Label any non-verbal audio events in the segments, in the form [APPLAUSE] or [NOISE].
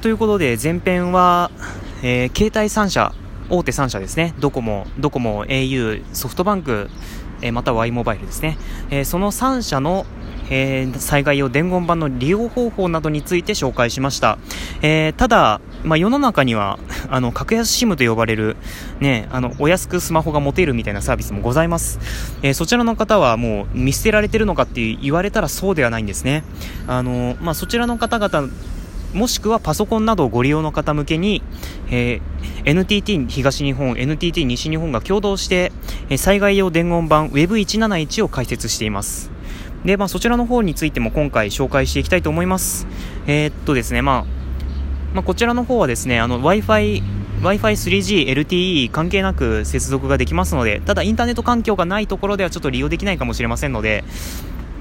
ということで、前編は、えー、携帯3社、大手3社ですね。ドコモ、ドコモ、au、ソフトバンク、えー、または Y モバイルですね。えー、その3社の、えー、災害用伝言板の利用方法などについて紹介しました。えー、ただ、まあ、世の中には、[LAUGHS] あの、格安 SIM と呼ばれる、ね、あの、お安くスマホが持てるみたいなサービスもございます。えー、そちらの方はもう見捨てられてるのかって言われたらそうではないんですね。あの、まあ、そちらの方々もしくはパソコンなどをご利用の方向けに、えー、NTT 東日本、NTT 西日本が共同して、えー、災害用伝言版 Web171 を開設しています。で、まあ、そちらの方についても今回紹介していきたいと思います。えー、っとですね、まあ、まあ、こちらの方はですね、あの、Wi-Fi、Wi-Fi 3G、LTE 関係なく接続ができますので、ただインターネット環境がないところではちょっと利用できないかもしれませんので、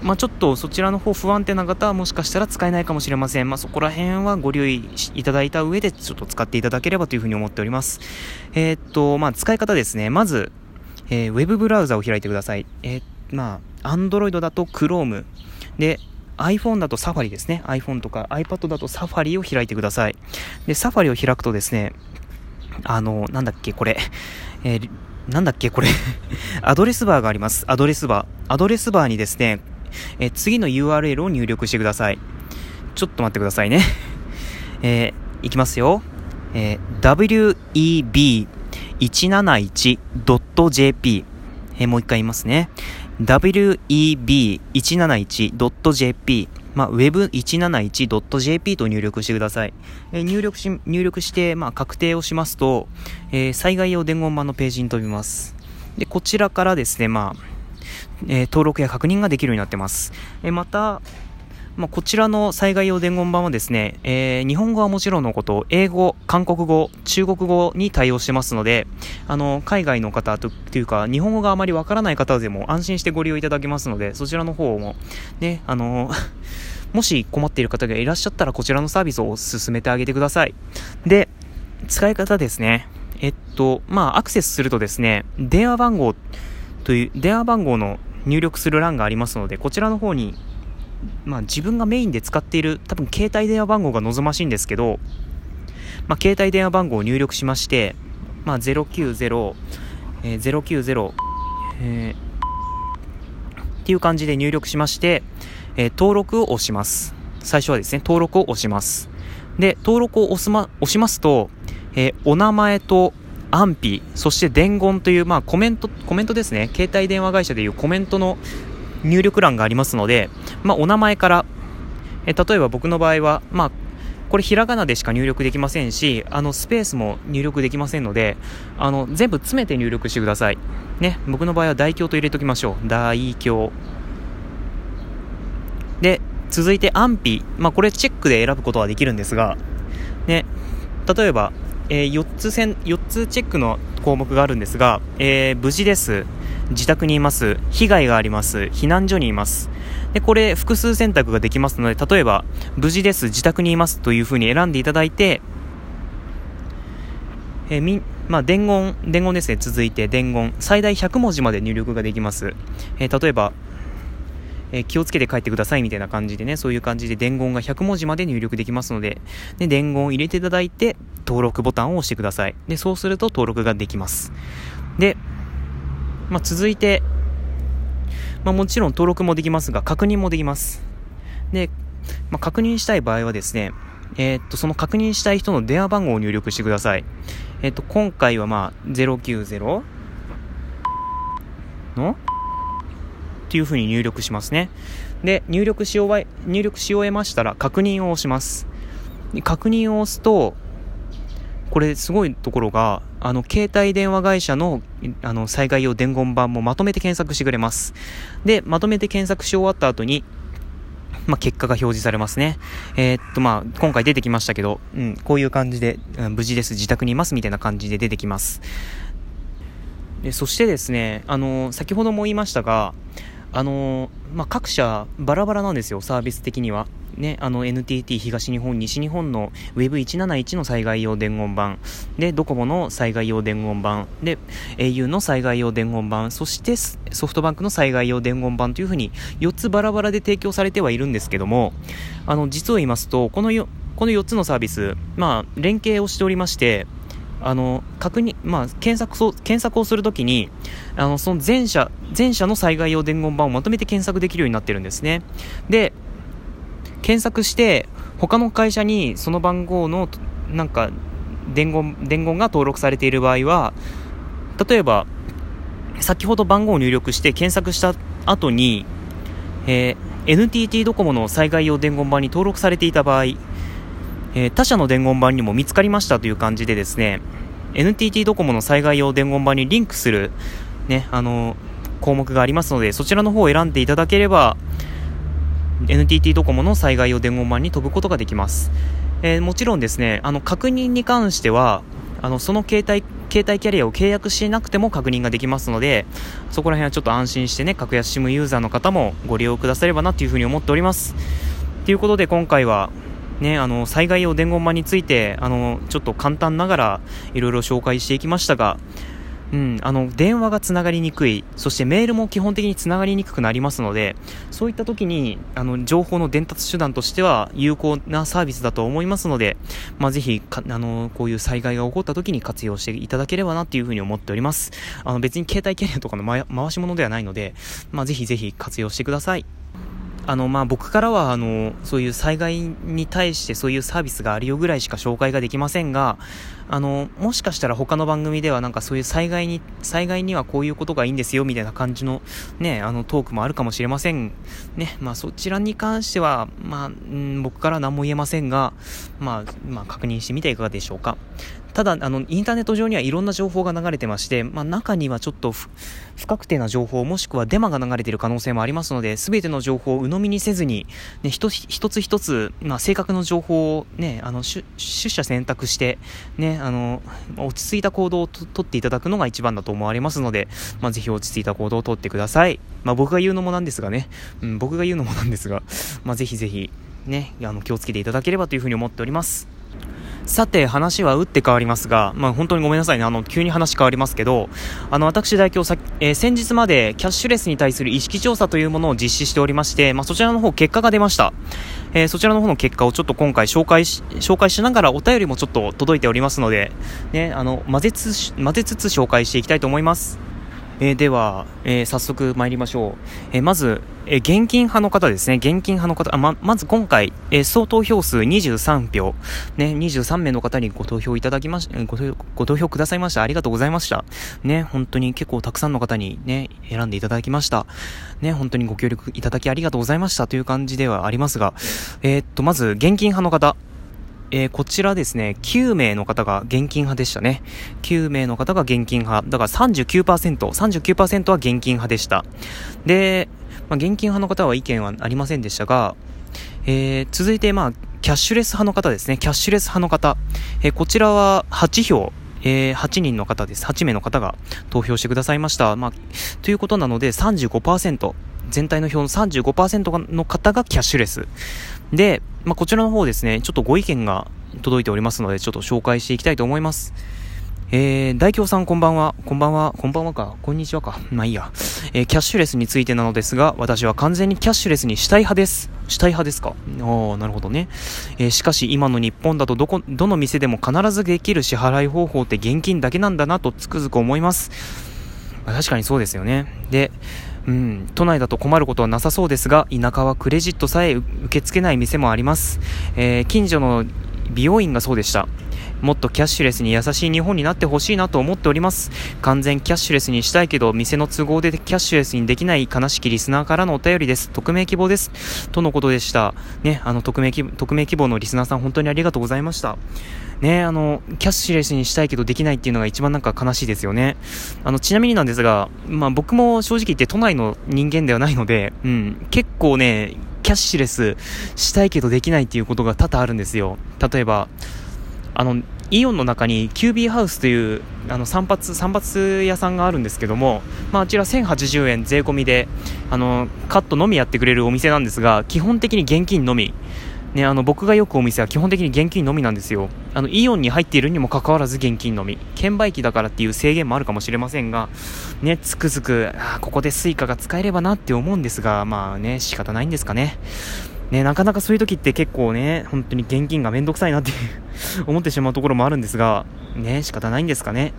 まあ、ちょっとそちらの方不安定な方はもしかしたら使えないかもしれません。まあ、そこら辺はご留意いただいた上でちょっと使っていただければというふうに思っております。えー、っと、まあ、使い方ですね。まず、えー、ウェブブラウザを開いてください。えー、まあ、Android だと Chrome で、iPhone だと Safari ですね。iPhone とか iPad だと Safari を開いてください。で、Safari を開くとですね、あの、なんだっけ、これ、えー、なんだっけ、これ [LAUGHS] アドレスバーがあります。アドレスバー。アドレスバーにですね、え次の URL を入力してください。ちょっと待ってくださいね。[LAUGHS] えー、いきますよ。えー、web171.jp、えー、もう一回言いますね。web171.jp、まあ、web171.jp と入力してください。えー、入力し、入力して、まあ、確定をしますと、え、災害用伝言板のページに飛びます。で、こちらからですね、まあ、えー、登録や確認ができるようになってます。えー、また、まあ、こちらの災害用伝言板はですね、えー、日本語はもちろんのこと、英語、韓国語、中国語に対応してますので、あの、海外の方というか、日本語があまりわからない方でも安心してご利用いただけますので、そちらの方も、ね、あの、[LAUGHS] もし困っている方がいらっしゃったら、こちらのサービスを進めてあげてください。で、使い方ですね。えっと、まあ、アクセスするとですね、電話番号という、電話番号の入力する欄がありますので、こちらの方に、まあ、自分がメインで使っている、多分携帯電話番号が望ましいんですけど、まあ、携帯電話番号を入力しまして、まあ、090、えー、090、えー、っていう感じで入力しまして、えー、登録を押します。最初はですね、登録を押します。で、登録を押すま、押しますと、えー、お名前と安否、そして伝言という、まあ、コメント、コメントですね。携帯電話会社でいうコメントの入力欄がありますので、まあ、お名前から、え例えば僕の場合は、まあ、これひらがなでしか入力できませんし、あの、スペースも入力できませんので、あの、全部詰めて入力してください。ね、僕の場合は大表と入れときましょう。大表。で、続いて安否。まあ、これチェックで選ぶことはできるんですが、ね、例えば、えー、4つせん4つチェックの項目があるんですが、えー、無事です、自宅にいます、被害があります、避難所にいます。で、これ複数選択ができますので、例えば、無事です、自宅にいます。というふうに選んでいただいて、えー、み、まあ、伝言、伝言ですね、続いて伝言、最大100文字まで入力ができます。えー、例えば、え、気をつけて帰ってください。みたいな感じでね、そういう感じで伝言が100文字まで入力できますので、で、伝言を入れていただいて、登録ボタンを押してください。で、そうすると登録ができます。で、まあ、続いて、まあ、もちろん登録もできますが、確認もできます。で、まあ、確認したい場合はですね、えー、っと、その確認したい人の電話番号を入力してください。えー、っと、今回はまあ、090のっていうふうに入力しますね。で、入力し終え、入力し終えましたら確認を押します。確認を押すと、これすごいところが、あの、携帯電話会社の、あの、災害用伝言板もまとめて検索してくれます。で、まとめて検索し終わった後に、まあ、結果が表示されますね。えー、っと、まあ、今回出てきましたけど、うん、こういう感じで、うん、無事です、自宅にいます、みたいな感じで出てきます。でそしてですね、あの、先ほども言いましたが、あのまあ、各社バラバラなんですよ、サービス的には。ね、あの NTT 東日本、西日本の Web171 の災害用伝言板、で、ドコモの災害用伝言板、で、au の災害用伝言板、そしてソフトバンクの災害用伝言板というふうに4つバラバラで提供されてはいるんですけども、あの、実を言いますと、このよ、この4つのサービス、まあ、連携をしておりまして、あの、確認、まあ、検索を、検索をするときに、あの、その全社、全社の災害用伝言板をまとめて検索できるようになってるんですね。で、検索して、他の会社にその番号の、なんか、伝言、伝言が登録されている場合は、例えば、先ほど番号を入力して検索した後に、えー、NTT ドコモの災害用伝言板に登録されていた場合、えー、他社の伝言板にも見つかりましたという感じでですね、NTT ドコモの災害用伝言板にリンクする、ね、あの項目がありますので、そちらの方を選んでいただければ、NTT ドコモの災害用伝言板に飛ぶことができます。えー、もちろんですね、あの、確認に関しては、あの、その携帯、携帯キャリアを契約しなくても確認ができますので、そこら辺はちょっと安心してね、格安 SIM ユーザーの方もご利用くださればなというふうに思っております。ということで今回は、ね、あの、災害用伝言板について、あの、ちょっと簡単ながらいろいろ紹介していきましたが、うん、あの、電話がつながりにくい、そしてメールも基本的につながりにくくなりますので、そういった時に、あの、情報の伝達手段としては有効なサービスだと思いますので、ぜひ、あ、こういう災害が起こった時に活用していただければなっていうふうに思っております。あの、別に携帯キャリアとかの回し物ではないので、ぜひぜひ活用してください。あの、まあ、僕からは、あの、そういう災害に対してそういうサービスがあるよぐらいしか紹介ができませんが、あの、もしかしたら他の番組ではなんかそういう災害に、災害にはこういうことがいいんですよみたいな感じのね、あのトークもあるかもしれません。ね、まあそちらに関しては、まあ、うん、僕から何も言えませんが、まあ、まあ確認してみてはいかがでしょうか。ただ、あの、インターネット上にはいろんな情報が流れてまして、まあ、中にはちょっと不確定な情報、もしくはデマが流れている可能性もありますので、すべての情報を鵜呑みにせずに、ね、一つ一つ、まあ、正確な情報をね、あの、取捨選択して、ね、あの、落ち着いた行動をとっていただくのが一番だと思われますので、まあ、ぜひ落ち着いた行動をとってください。まあ、僕が言うのもなんですがね、うん、僕が言うのもなんですが、まあ、ぜひぜひ、ね、あの、気をつけていただければというふうに思っております。さて、話は打って変わりますが、まあ、本当にごめんなさいね。あの、急に話変わりますけど、あの、私代表さ、えー、先日までキャッシュレスに対する意識調査というものを実施しておりまして、まあ、そちらの方結果が出ました。えー、そちらの方の結果をちょっと今回紹介し、紹介しながらお便りもちょっと届いておりますので、ね、あの、混ぜつ、混ぜつつ紹介していきたいと思います。えー、では、えー、早速参りましょう。えー、まず、え現金派の方ですね。現金派の方、あま、まず今回、え総投票数23票、ね、23名の方にご投票いただきまし、ごご投票くださいました。ありがとうございました。ね、本当に結構たくさんの方にね、選んでいただきました。ね、本当にご協力いただきありがとうございましたという感じではありますが、えっと、まず、現金派の方、えー、こちらですね、9名の方が現金派でしたね。9名の方が現金派。だから39%、39%は現金派でした。で、まあ、現金派の方は意見はありませんでしたが、えー、続いて、まあ、キャッシュレス派の方ですね。キャッシュレス派の方。えー、こちらは8票。えー、8人の方です。8名の方が投票してくださいました。まあ、ということなので35%、全体の票の35%の方がキャッシュレス。で、まあ、こちらの方ですね、ちょっとご意見が届いておりますので、ちょっと紹介していきたいと思います。えー、大京さんこんばんは。こんばんは。こんばんはか。こんにちはか。まあいいや。えー、キャッシュレスについてなのですが、私は完全にキャッシュレスにしたい派です。したい派ですか？ああ、なるほどね。えー、しかし今の日本だとどこ、どの店でも必ずできる支払い方法って現金だけなんだなとつくづく思います。まあ、確かにそうですよね。で、うん、都内だと困ることはなさそうですが、田舎はクレジットさえ受け付けない店もあります。えー、近所の美容院がそうでした。もっとキャッシュレスに優しい日本になってほしいなと思っております。完全キャッシュレスにしたいけど、店の都合でキャッシュレスにできない悲しきリスナーからのお便りです。匿名希望です。とのことでした。ね、あの、匿名匿名希望のリスナーさん本当にありがとうございました。ね、あの、キャッシュレスにしたいけどできないっていうのが一番なんか悲しいですよね。あの、ちなみになんですが、まあ僕も正直言って都内の人間ではないので、うん、結構ね、キャッシュレスしたいけどできないっていうことが多々あるんですよ。例えば、あの、イオンの中にキュービーハウスというあの散髪散髪屋さんがあるんですけども、まあ、あちら1080円税込みであのカットのみやってくれるお店なんですが基本的に現金のみね、あの僕がよくお店は基本的に現金のみなんですよあのイオンに入っているにもかかわらず現金のみ券売機だからっていう制限もあるかもしれませんがねつくづくあここで suica が使えればなって思うんですがまあね仕方ないんですかねね、なかなかそういう時って結構ね、本当に現金がめんどくさいなって思ってしまうところもあるんですが、ね、仕方ないんですかね。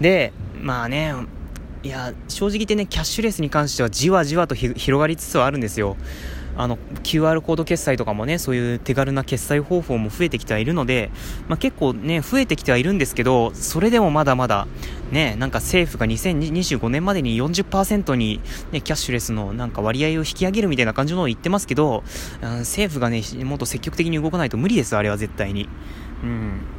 で、まあね、いや、正直言ってね、キャッシュレスに関してはじわじわと広がりつつはあるんですよ。あの QR コード決済とかもねそういう手軽な決済方法も増えてきてはいるので、まあ、結構ね増えてきてはいるんですけどそれでもまだまだねなんか政府が2025年までに40%に、ね、キャッシュレスのなんか割合を引き上げるみたいな感じのを言ってますけど、うん、政府がねもっと積極的に動かないと無理ですあれは絶対に。うん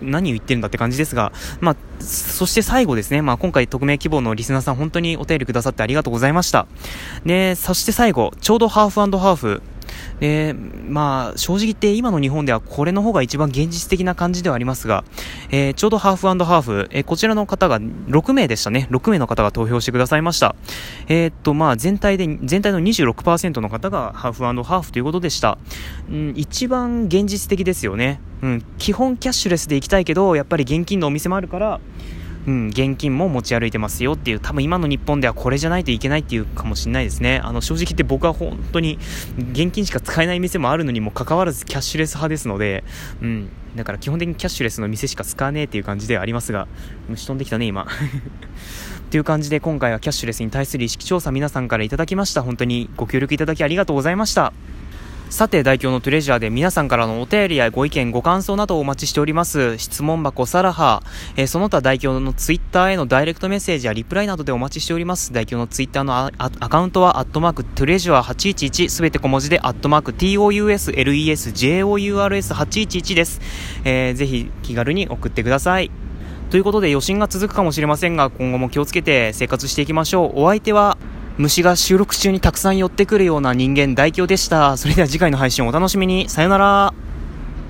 何を言ってるんだって感じですが、まあ、そして最後ですね、まあ、今回匿名希望のリスナーさん本当にお便りくださってありがとうございました。で、そして最後、ちょうどハーフハーフ。で、まあ、正直言って今の日本ではこれの方が一番現実的な感じではありますが、えー、ちょうどハーフハーフ、えー、こちらの方が6名でしたね。6名の方が投票してくださいました。えー、っと、まあ、全体で、全体の26%の方がハーフハーフということでした。うん、一番現実的ですよね。うん、基本キャッシュレスで行きたいけど、やっぱり現金のお店もあるから、うん、現金も持ち歩いてますよっていう、多分今の日本ではこれじゃないといけないっていうかもしれないですね。あの、正直言って僕は本当に現金しか使えない店もあるのにもかかわらずキャッシュレス派ですので、うん、だから基本的にキャッシュレスの店しか使わねえっていう感じではありますが、虫飛んできたね、今。[LAUGHS] という感じで今回はキャッシュレスに対する意識調査皆さんからいただきました。本当にご協力いただきありがとうございました。さて、代表のトレジャーで皆さんからのお便りやご意見、ご感想などをお待ちしております。質問箱サラハ、えー、その他代表のツイッターへのダイレクトメッセージやリプライなどでお待ちしております。代表のツイッターのアカウントは、アットマーク、トレジャー811、すべて小文字で、アットマーク、TOUSLESJOURS811 です。えー、ぜひ気軽に送ってください。ということで余震が続くかもしれませんが、今後も気をつけて生活していきましょう。お相手は、虫が収録中にたくさん寄ってくるような人間代表でした。それでは次回の配信をお楽しみに。さよなら。